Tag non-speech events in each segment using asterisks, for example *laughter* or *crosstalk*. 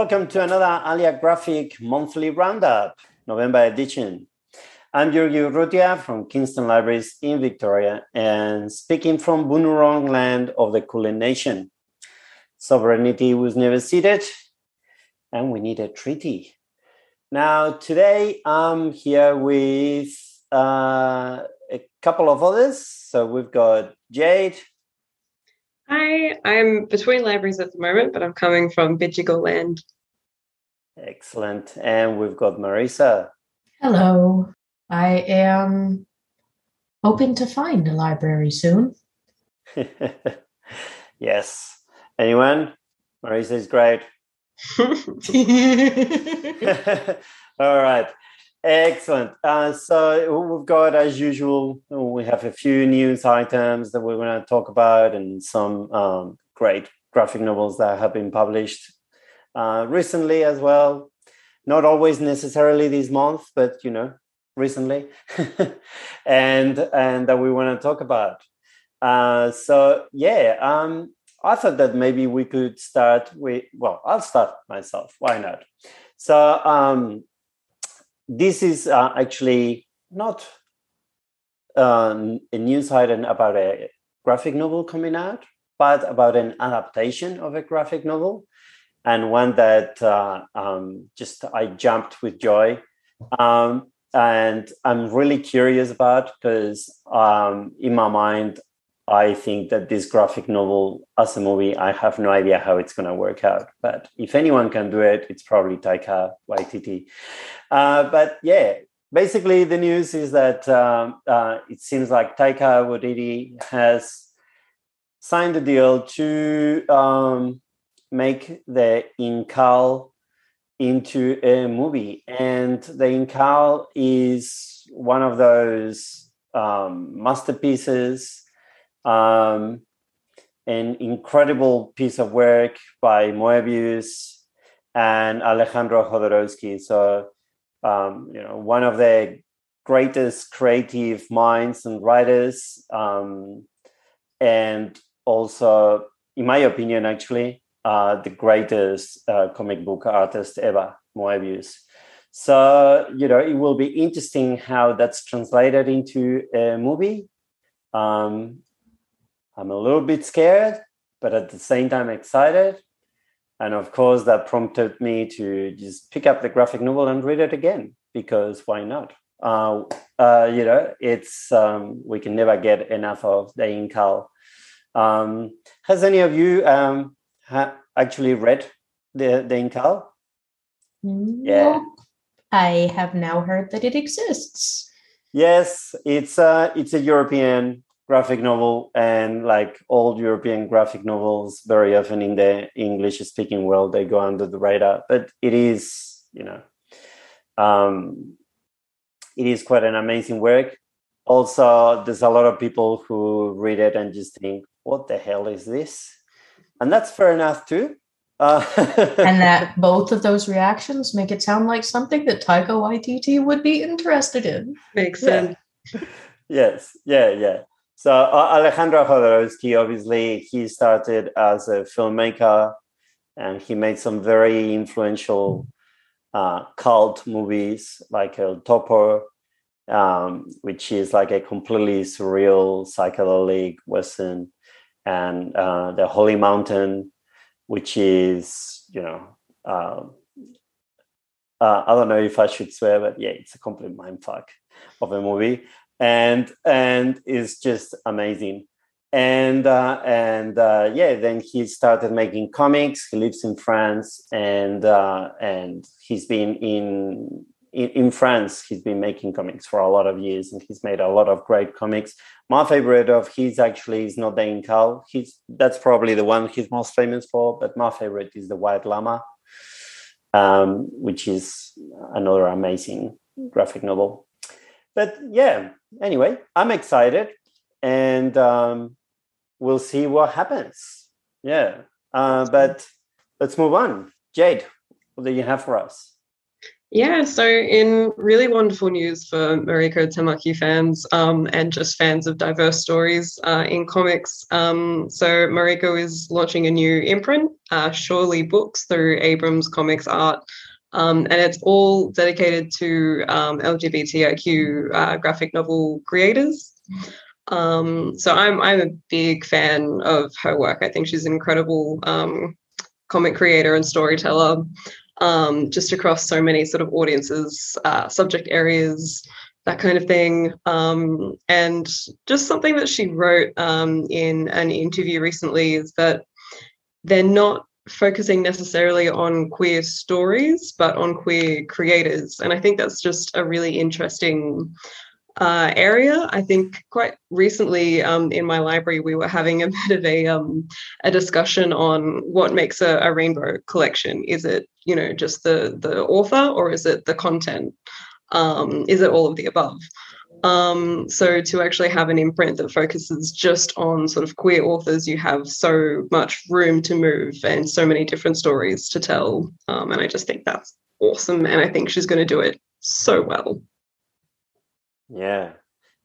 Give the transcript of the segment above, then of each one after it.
Welcome to another Alia Graphic monthly roundup, November edition. I'm Georgi Urrutia from Kingston Libraries in Victoria and speaking from Bunurong land of the Kulin Nation. Sovereignty was never ceded and we need a treaty. Now, today I'm here with uh, a couple of others. So we've got Jade. Hi, I'm between libraries at the moment, but I'm coming from Bidjigal land. Excellent. And we've got Marisa. Hello. I am hoping to find a library soon. *laughs* yes. Anyone? Marisa is great. *laughs* *laughs* All right. Excellent. Uh, so we've got, as usual, we have a few news items that we're going to talk about and some um, great graphic novels that have been published uh, recently as well. Not always necessarily this month, but you know, recently, *laughs* and and that we want to talk about. Uh, so yeah, um, I thought that maybe we could start with. Well, I'll start myself. Why not? So um, this is uh, actually not um, a news item about a graphic novel coming out, but about an adaptation of a graphic novel, and one that uh, um, just I jumped with joy, um, and I'm really curious about because um, in my mind I think that this graphic novel as a movie, I have no idea how it's going to work out. But if anyone can do it, it's probably Taika Waititi. Uh, but yeah, basically the news is that um, uh, it seems like Taika Waititi has signed a deal to um, make the Incal into a movie. And the Incal is one of those um, masterpieces um, an incredible piece of work by Moebius and Alejandro Jodorowsky. So, um, you know, one of the greatest creative minds and writers, um, and also, in my opinion, actually, uh, the greatest uh, comic book artist ever, Moebius. So, you know, it will be interesting how that's translated into a movie. Um, I'm a little bit scared, but at the same time excited. And of course, that prompted me to just pick up the graphic novel and read it again because why not? Uh, uh, you know, it's um, we can never get enough of the Incal. Um, has any of you um, ha- actually read the the Incal? Yeah, I have now heard that it exists. Yes, it's a it's a European graphic novel and like old European graphic novels, very often in the English speaking world, they go under the radar. But it is, you know, um, it is quite an amazing work. Also, there's a lot of people who read it and just think, what the hell is this? And that's fair enough too. Uh, *laughs* and that both of those reactions make it sound like something that Taika Waititi would be interested in. Makes sense. Yeah. yes, yeah, yeah. So Alejandro Jodorowsky, obviously, he started as a filmmaker, and he made some very influential uh, cult movies like El Topo, um, which is like a completely surreal psychedelic western, and uh, The Holy Mountain, which is you know. Uh, uh I don't know if I should swear, but yeah, it's a complete mindfuck of a movie and and is just amazing. And uh, and uh, yeah then he started making comics. He lives in france and uh, and he's been in, in, france he's been making comics for a lot of years and he's made a lot of great comics. My favorite of his actually is not the incal he's that's probably the one he's most famous for but my favorite is the White Lama um, which is another amazing graphic novel but yeah, anyway, I'm excited and um, we'll see what happens. Yeah. Uh, but let's move on. Jade, what do you have for us? Yeah, so in really wonderful news for Mariko Tamaki fans um, and just fans of diverse stories uh, in comics. Um, so Mariko is launching a new imprint, uh, Surely Books, through Abrams ComicArts. Um, and it's all dedicated to um, LGBTIQ uh, graphic novel creators. Um, so I'm I'm a big fan of her work. I think she's an incredible um, comic creator and storyteller um, just across so many sort of audiences, uh, subject areas, that kind of thing. Um, and just something that she wrote in an interview recently is that they're not focusing necessarily on queer stories, but on queer creators. And I think that's just a really interesting uh, area. I think quite recently um, in my library, we were having a *laughs* bit of a um, a discussion on what makes a, a, rainbow collection. Is it you know just the the author, or is it the content? Um, is it all of the above? Um, so to actually have an imprint that focuses just on sort of queer authors, you have so much room to move and so many different stories to tell. Um, and I just think that's awesome. And I think she's going to do it so well. Yeah.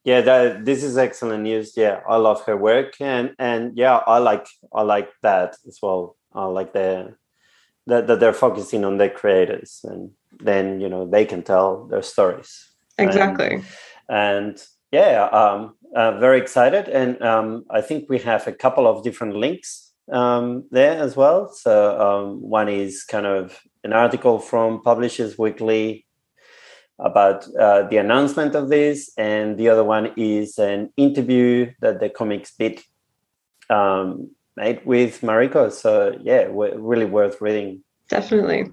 Yeah, that this is excellent news. Yeah, I love her work and and yeah, I like I like that as well. I like the that, that they're focusing on the creators and then you know they can tell their stories. Exactly. And, and yeah, um, uh, very excited. And um, I think we have a couple of different links um, there as well. So um, one is kind of an article from Publishers Weekly about uh, the announcement of this, and the other one is an interview that the Comics Beat um, made with Mariko. So yeah, really worth reading. Definitely.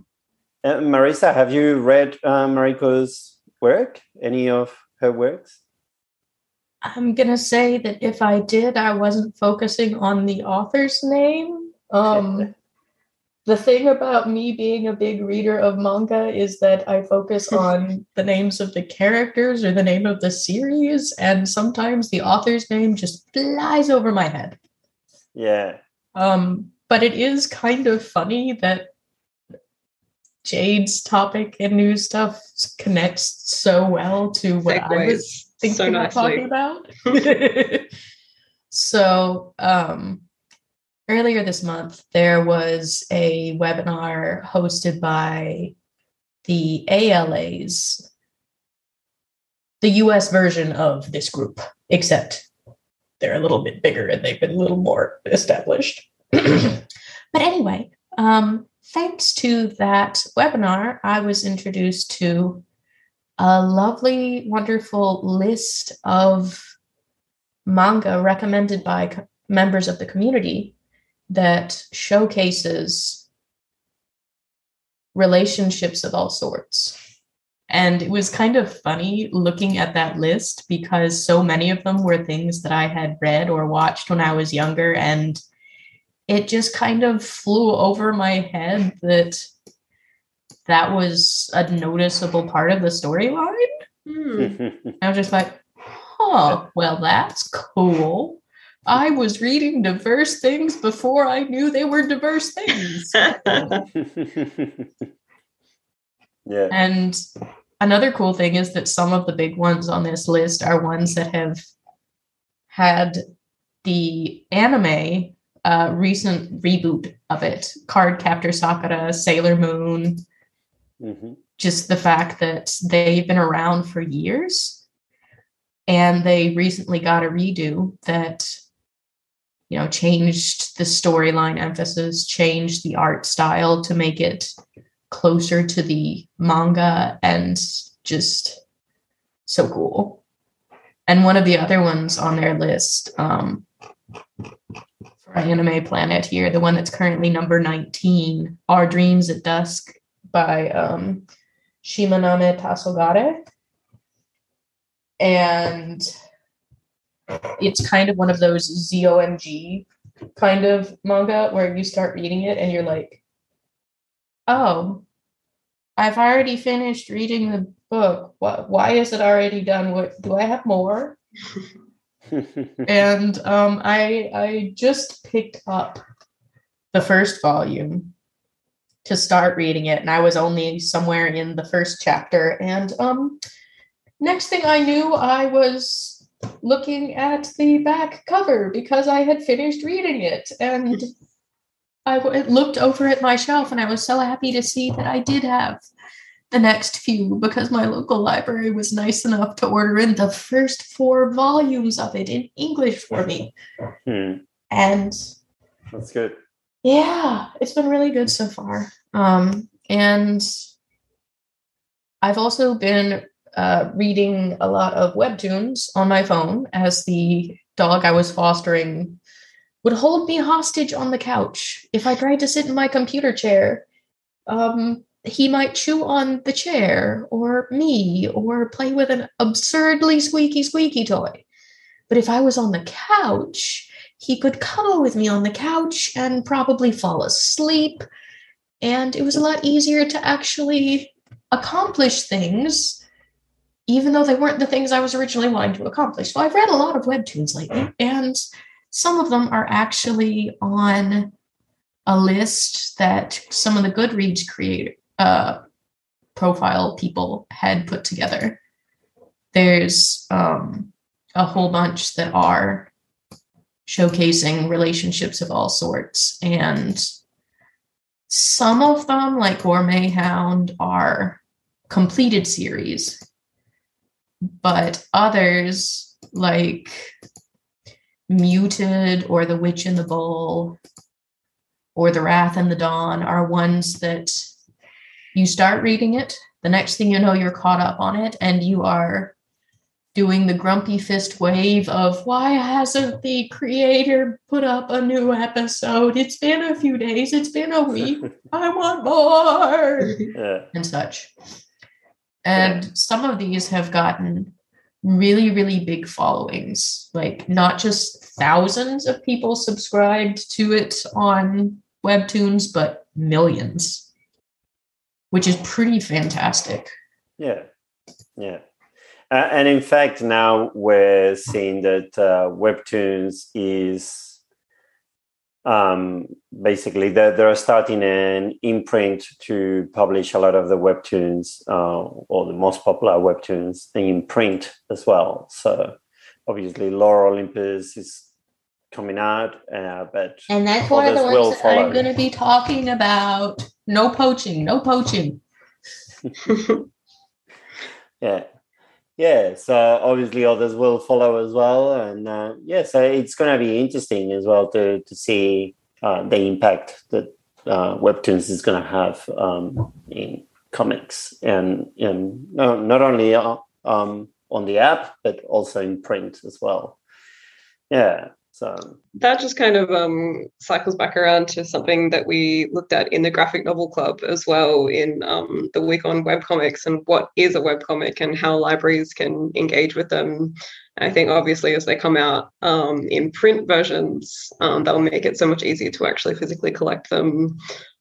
Uh, Marisa, have you read uh, Mariko's work? Any of her works? I'm gonna say that if I did, I wasn't focusing on the author's name. Um, *laughs* the thing about me being a big reader of manga is that I focus *laughs* on the names of the characters or the name of the series, and sometimes the author's name just flies over my head. Yeah. Um, but it is kind of funny that Jade's topic and news stuff connects so well to what Segues I was thinking so about talking about. *laughs* so, um, earlier this month, there was a webinar hosted by the ALAs, the US version of this group, except they're a little bit bigger and they've been a little more established. *clears throat* but anyway, um, thanks to that webinar, I was introduced to a lovely, wonderful list of manga recommended by co- members of the community that showcases relationships of all sorts. And it was kind of funny looking at that list because so many of them were things that I had read or watched when I was younger. And it just kind of flew over my head that that was a noticeable part of the storyline. Hmm. I was just like, huh, well, that's cool. I was reading diverse things before I knew they were diverse things. *laughs* yeah. And another cool thing is that some of the big ones on this list are ones that have had the anime uh, recent reboot of it Cardcaptor Sakura, Sailor Moon. Mm-hmm. Just the fact that they've been around for years and they recently got a redo that you know changed the storyline emphasis changed the art style to make it closer to the manga and just so cool and one of the other ones on their list um, for anime planet here the one that's currently number 19 our dreams at dusk by um, shimanami tasogare and it's kind of one of those ZOMG kind of manga where you start reading it and you're like, oh, I've already finished reading the book. What, why is it already done? What do I have more? *laughs* and um, I I just picked up the first volume, to start reading it, and I was only somewhere in the first chapter. And um, next thing I knew, I was looking at the back cover because I had finished reading it, and I w- looked over at my shelf, and I was so happy to see that I did have the next few because my local library was nice enough to order in the first four volumes of it in English for me. Hmm. And That's good. yeah, it's been really good so far. Um, and I've also been uh, reading a lot of webtoons on my phone as the dog I was fostering would hold me hostage on the couch. If I tried to sit in my computer chair, um, he might chew on the chair or me or play with an absurdly squeaky, squeaky toy. But if I was on the couch, he could cuddle with me on the couch and probably fall asleep. And it was a lot easier to actually accomplish things, even though they weren't the things I was originally wanting to accomplish. So I've read a lot of webtoons lately, and some of them are actually on a list that some of the Goodreads create uh, profile people had put together. There's um, a whole bunch that are showcasing relationships of all sorts, and some of them, like Gourmet Hound, are completed series, but others, like Muted or The Witch in the Bowl or The Wrath and the Dawn, are ones that you start reading it. The next thing you know, you're caught up on it and you are doing the grumpy fist wave of why hasn't the creator put up a new episode? It's been a few days, it's been a week. *laughs* I want more Yeah. and such. And some of these have gotten really, really big followings, like not just thousands of people subscribed to it on Webtoons, but millions, which is pretty fantastic. Yeah, yeah. Uh, and in fact, now we're seeing that uh, Webtoons is um, basically they're, they're starting an imprint to publish a lot of the Webtoons uh, or the most popular Webtoons in print as well. So obviously, Lore Olympus is coming out, uh, but And that's one of the ones that I'm going to be talking about. No poaching, no poaching. *laughs* yeah. Yeah so obviously others will follow as well and uh, yeah so it's going to be interesting as well to to see uh, the impact that uh, webtoons is going to have um, in comics and and no, not only uh, um, on the app but also in print as well. Yeah so that just kind of um, cycles back around to something that we looked at in the graphic novel club as well in um, the week on webcomics and what is a webcomic and how libraries can engage with them. I think obviously as they come out um, in print versions, um, that'll make it so much easier to actually physically collect them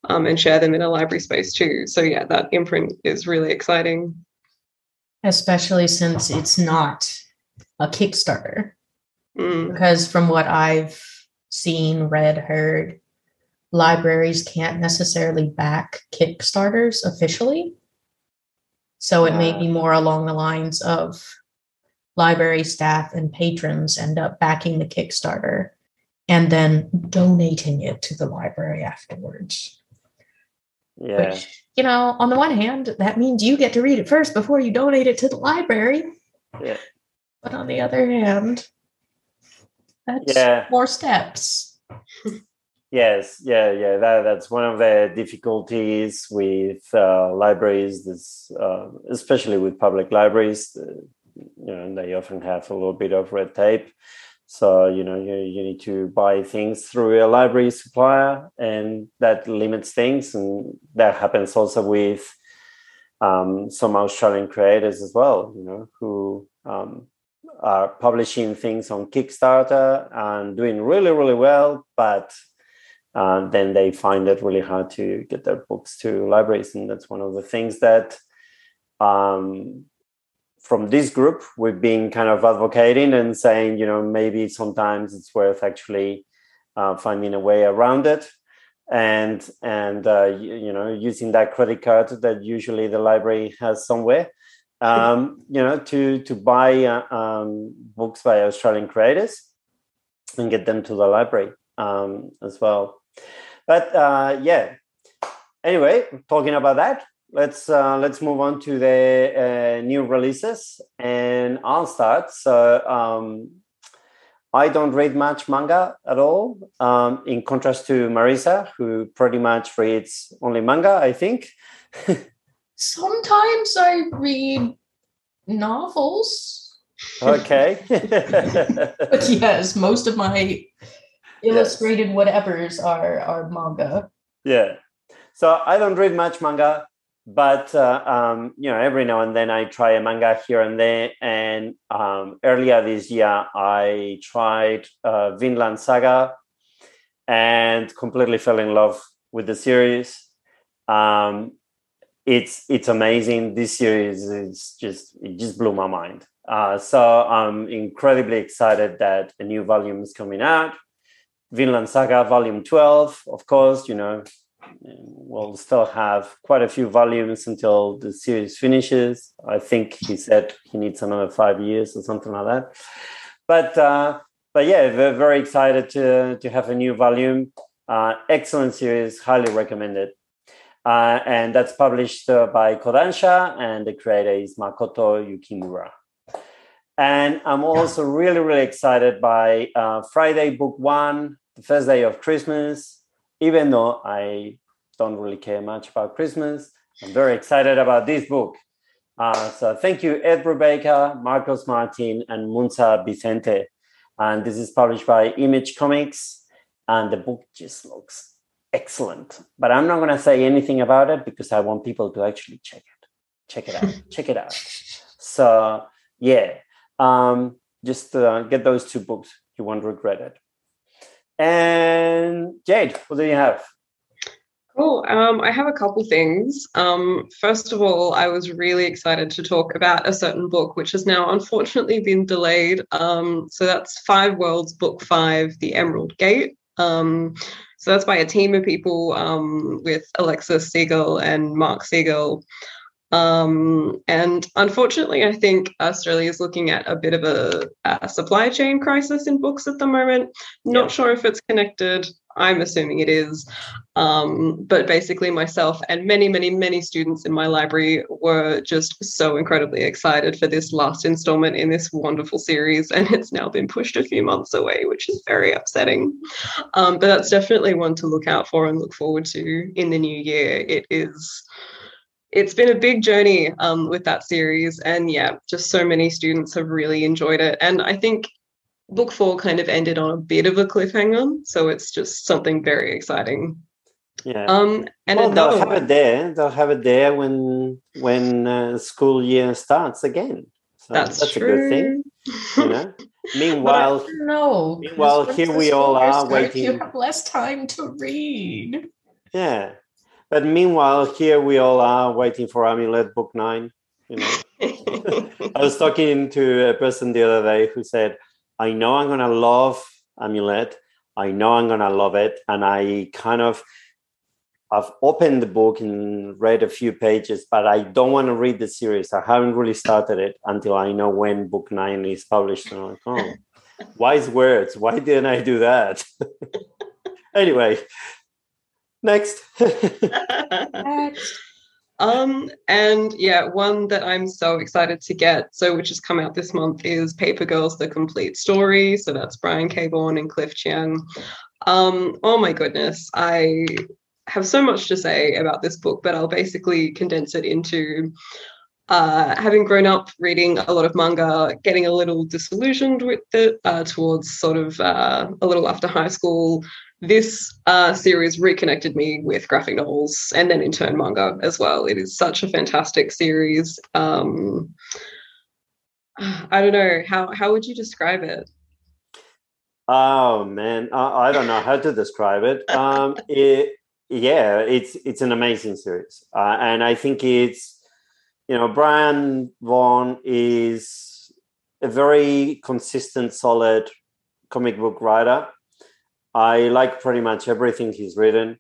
um, and share them in a library space too. So yeah, that imprint is really exciting. Especially since it's not a Kickstarter. Mm. because from what I've seen, read, heard, libraries can't necessarily back Kickstarters officially. So it may be more along the lines of library staff and patrons end up backing the Kickstarter and then donating it to the library afterwards. yeah Which, you know, on the one hand, that means you get to read it first before you donate it to the library. Yeah. But on the other hand, that's Yeah. more steps. Yes, yeah, yeah. That that's one of the difficulties with uh, libraries. This, uh, especially with public libraries, uh, you know, they often have a little bit of red tape. So you know, you you need to buy things through a library supplier, and that limits things. And that happens also with um, some Australian creators as well. You know, who um, are publishing things on Kickstarter and doing really, really well, but uh, then they find it really hard to get their books to libraries. And that's one of the things that um, from this group we've been kind of advocating and saying, you know, maybe sometimes it's worth actually uh, finding a way around it. and and uh, you, you, know using that credit card that usually the library has somewhere um, you know to to buy uh, um, books by australian creators and get them to the library um, as well. But uh, yeah. Anyway talking about that let's uh, let's move on to the uh, new releases and i'll start. So um, I don't read much manga at all, um, in contrast to Marisa, who pretty much reads only manga, I think. *laughs* Sometimes I read novels. Okay. *laughs* *laughs* but yes, most of my illustrated yes. whatevers are, are manga. Yeah. So I don't read much manga but uh, um, you know every now and then i try a manga here and there and um, earlier this year i tried uh, vinland saga and completely fell in love with the series um, it's it's amazing this series is just it just blew my mind uh, so i'm incredibly excited that a new volume is coming out vinland saga volume 12 of course you know we'll still have quite a few volumes until the series finishes. I think he said he needs another five years or something like that. But uh, but yeah, we're very excited to to have a new volume. Uh, excellent series, highly recommended. Uh, and that's published uh, by Kodansha, and the creator is Makoto Yukimura. And I'm also really, really excited by uh, Friday Book One, the first day of Christmas even though I don't really care much about Christmas, I'm very excited about this book. Uh, so thank you, Ed Brubaker, Marcos Martin, and Muntsa Vicente. And this is published by Image Comics, and the book just looks excellent. But I'm not going to say anything about it because I want people to actually check it. Check it out. *laughs* check it out. So yeah, um, just uh, get those two books. You won't regret it. And Jade, what do you have? Cool. Um, I have a couple things. Um, first of all, I was really excited to talk about a certain book, which has now unfortunately been delayed. Um, so that's Five Worlds, Book Five, The Emerald Gate. So that's by a team of people um, with Alexis Siegel and Mark Siegel. Um, and unfortunately, I think Australia is looking at a bit of a, a supply chain crisis in books at the moment. Not yeah. sure if it's connected. I'm assuming it is. Um, but basically, myself and many, many, many students in my library were just so incredibly excited for this last installment in this wonderful series. And it's now been pushed a few months away, which is very upsetting. Um, but that's definitely one to look out for and look forward to in the new year. It is it's been a big journey um, with that series. And yeah, just so many students have really enjoyed it. And I think book four kind of ended on a bit of a cliffhanger. So it's just something very exciting. Yeah. Um, and well, they'll have one. it there. They'll have it there when when uh, school year starts again. So that's, that's true. a good thing. You know. *laughs* meanwhile, no. Meanwhile, here we all are waiting. You have less time to read. Yeah, but meanwhile, here we all are waiting for Amulet Book Nine. You know, *laughs* I was talking to a person the other day who said, "I know I'm gonna love Amulet. I know I'm gonna love it," and I kind of I've opened the book and read a few pages, but I don't want to read the series. I haven't really started it until I know when book nine is published. And I'm like, oh, *laughs* wise words. Why didn't I do that? *laughs* anyway, Next. *laughs* Next. Um, and yeah, one that I'm so excited to get, so which has come out this month, is Paper Girls: The Complete Story. So that's Brian K. Vaughan and Cliff Chiang. Um, oh my goodness, I have so much to say about this book, but I'll basically condense it into uh, having grown up reading a lot of manga, getting a little disillusioned with it uh, towards sort of uh, a little after high school, this uh, series reconnected me with graphic novels and then in turn manga as well. It is such a fantastic series. Um, *sighs* I don't know how how would you describe it? Oh man, I, I don't know how to describe it. Um, it yeah, it's it's an amazing series, uh, and I think it's you know Brian Vaughan is a very consistent, solid comic book writer I like pretty much everything he's written.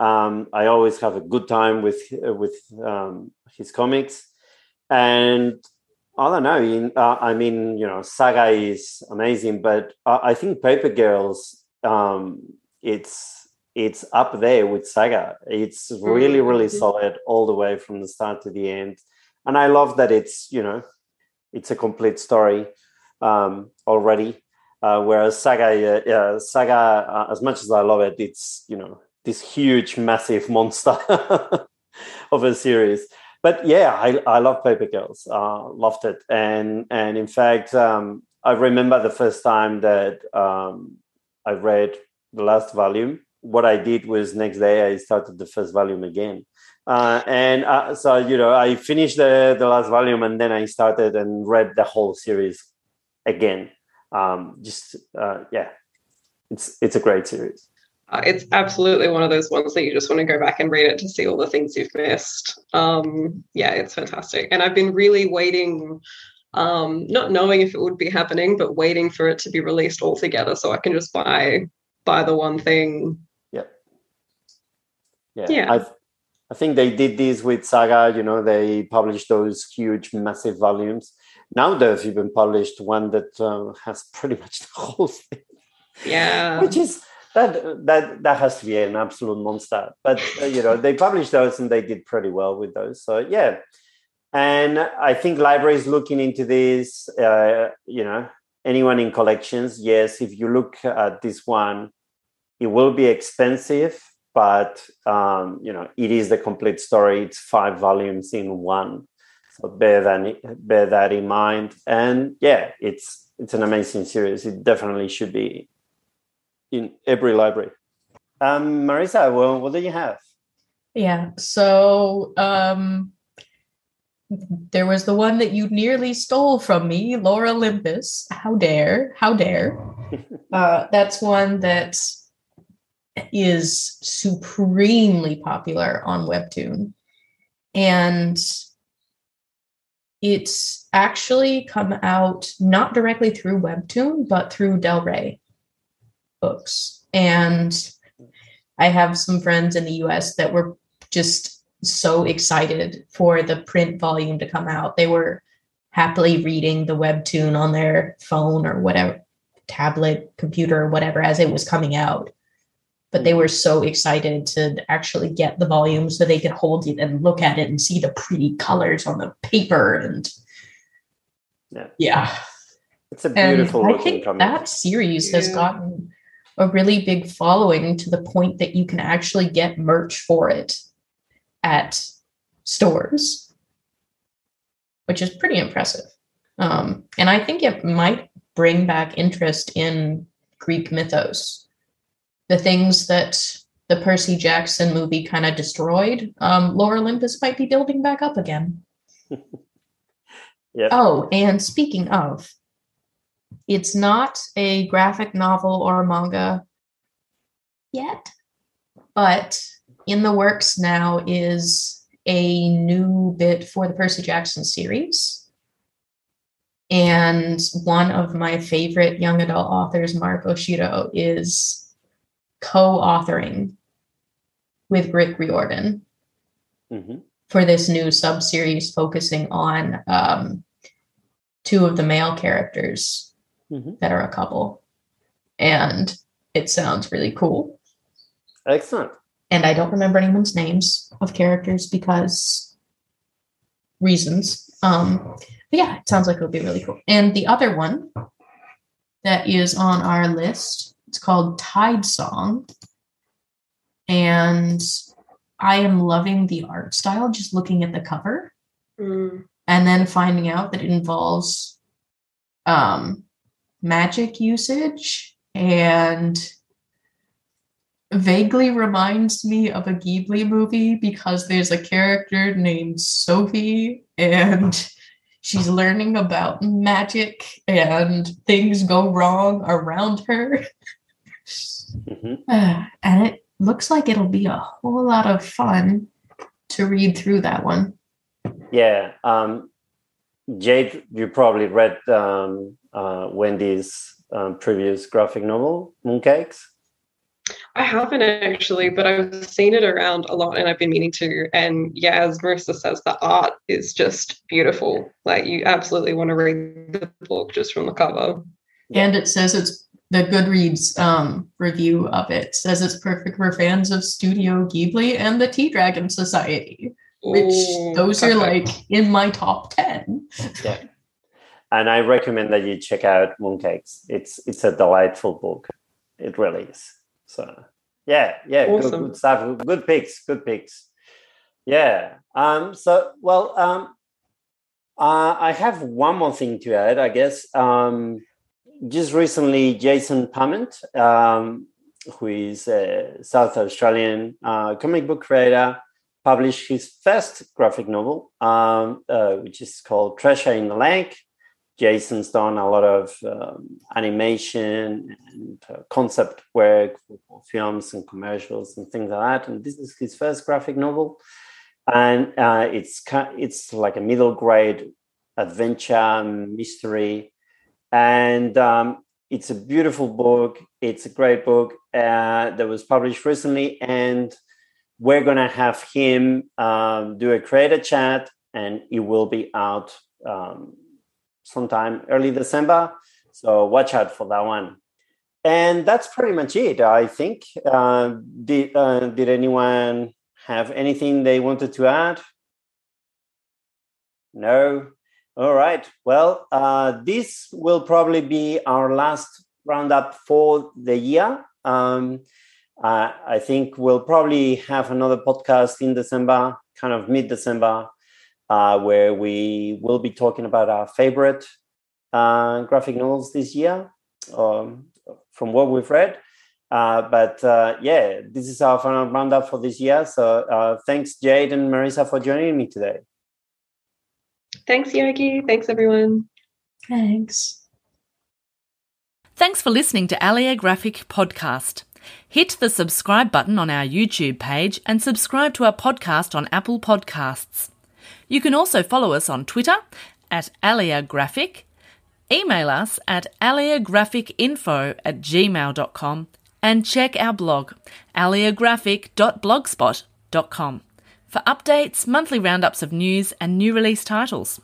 Um, I always have a good time with with um, his comics, and I don't know. In, uh, I mean, you know, Saga is amazing, but I think Paper Girls, um, it's it's up there with Saga. It's really, really mm-hmm. solid all the way from the start to the end, and I love that it's you know, it's a complete story um, already. Uh, whereas Saga, uh, Saga, uh, as much as I love it, it's you know this huge, massive monster *laughs* of a series. But yeah, I, I love Paper Girls. Uh, loved it, and and in fact, um, I remember the first time that um, I read the last volume. What I did was next day I started the first volume again, uh, and uh, so you know I finished the the last volume and then I started and read the whole series again. Um, just uh, yeah, it's it's a great series. Uh, it's absolutely one of those ones that you just want to go back and read it to see all the things you've missed. Um, yeah, it's fantastic. And I've been really waiting, um, not knowing if it would be happening, but waiting for it to be released all together so I can just buy buy the one thing. Yep. Yeah. Yeah. I've, I think they did this with Saga. You know, they published those huge, massive volumes. Now they've even published one that uh, has pretty much the whole thing. Yeah. Which is that that that has to be an absolute monster. But uh, you know, they published those and they did pretty well with those. So yeah, and I think libraries looking into this. Uh, you know, anyone in collections, yes. If you look at this one, it will be expensive, but um, you know, it is the complete story. It's five volumes in one. So bear that bear that in mind. And yeah, it's it's an amazing series. It definitely should be in every library. Um, Marisa, well, what do you have? Yeah, so um, there was the one that you nearly stole from me, Lore Olympus. How dare? How dare? *laughs* uh, that's one that is supremely popular on Webtoon. And it's actually come out not directly through Webtoon, but through Del Rey books. And I have some friends in the US that were just so excited for the print volume to come out. They were happily reading the webtoon on their phone or whatever, tablet, computer, whatever, as it was coming out. But they were so excited to actually get the volume so they could hold it and look at it and see the pretty colors on the paper. And yeah, yeah. it's a beautiful and I think that series yeah. has gotten a really big following to the point that you can actually get merch for it at stores, which is pretty impressive. Um, and I think it might bring back interest in Greek mythos. The things that the Percy Jackson movie kind of destroyed, um, Lore Olympus might be building back up again. *laughs* yeah. Oh, and speaking of, it's not a graphic novel or a manga yet, but in the works now is a new bit for the Percy Jackson series. And one of my favorite young adult authors, Mark Oshiro, is co authoring with Rick Riordan mm-hmm. for this new sub series focusing on um, two of the male characters mm-hmm. that are a couple. And it sounds really cool. Excellent. And I don't remember anyone's names of characters because reasons. Um, but yeah, it sounds like it would be really cool. And the other one that is on our list, it's called Tidesong. And I am loving the art style just looking at the cover. Mm. And then finding out that it involves um, magic usage and vaguely reminds me of a Ghibli movie because there's a character named Sophie and she's learning about magic and things go wrong around her. *laughs* Mm-hmm. and it looks like it'll be a whole lot of fun to read through that one. Yeah. Um, Jade, you probably read um, uh, Wendy's um, previous graphic novel, Mooncakes. I haven't actually, but I've seen it around a lot and I've been meaning to. And yeah, as Marissa says, the art is just beautiful. Like you absolutely want to read the book just from the cover. And it says it's the Goodreads um, review of it says it's perfect for fans of Studio Ghibli and the Tea Dragon Society, which Ooh, those are like in my top 10. Yeah. *laughs* And I recommend that you check out Mooncakes. It's it's a delightful book. It really is. So yeah, yeah, good, good stuff. Good picks, good picks. Yeah. Um, so well, um, uh, I have one more thing to add, I guess. Um, just recently, Jason Pamment, um, who is a South Australian uh, comic book creator, published his first graphic novel, um, uh, which is called Treasure in the Lake. Jason's done a lot of um, animation and uh, concept work for, films and commercials and things like that. And this is his first graphic novel, and uh, it's it's like a middle grade adventure mystery, and um, it's a beautiful book. It's a great book uh, that was published recently, and we're gonna have him um, do a creator chat, and it will be out um, sometime early December. So watch out for that one. And that's pretty much it. I think. Uh, did uh, Did anyone have anything they wanted to add? No. All right. Well, uh, this will probably be our last roundup for the year. Um, uh, I think we'll probably have another podcast in December, kind of mid December, uh, where we will be talking about our favorite uh, graphic novels this year, um, from what we've read. Uh, but uh, yeah, this is our final roundup for this year. So uh, thanks, Jade and Marisa, for joining me today. Thanks, Yogi. Thanks, everyone. Thanks. Thanks for listening to Alia Graphic Podcast. Hit the subscribe button on our YouTube page and subscribe to our podcast on Apple Podcasts. You can also follow us on Twitter at Alia Graphic, email us at aliagraphicinfo at gmail.com, and check our blog, aliagraphic.blogspot.com, for updates, monthly roundups of news, and new release titles.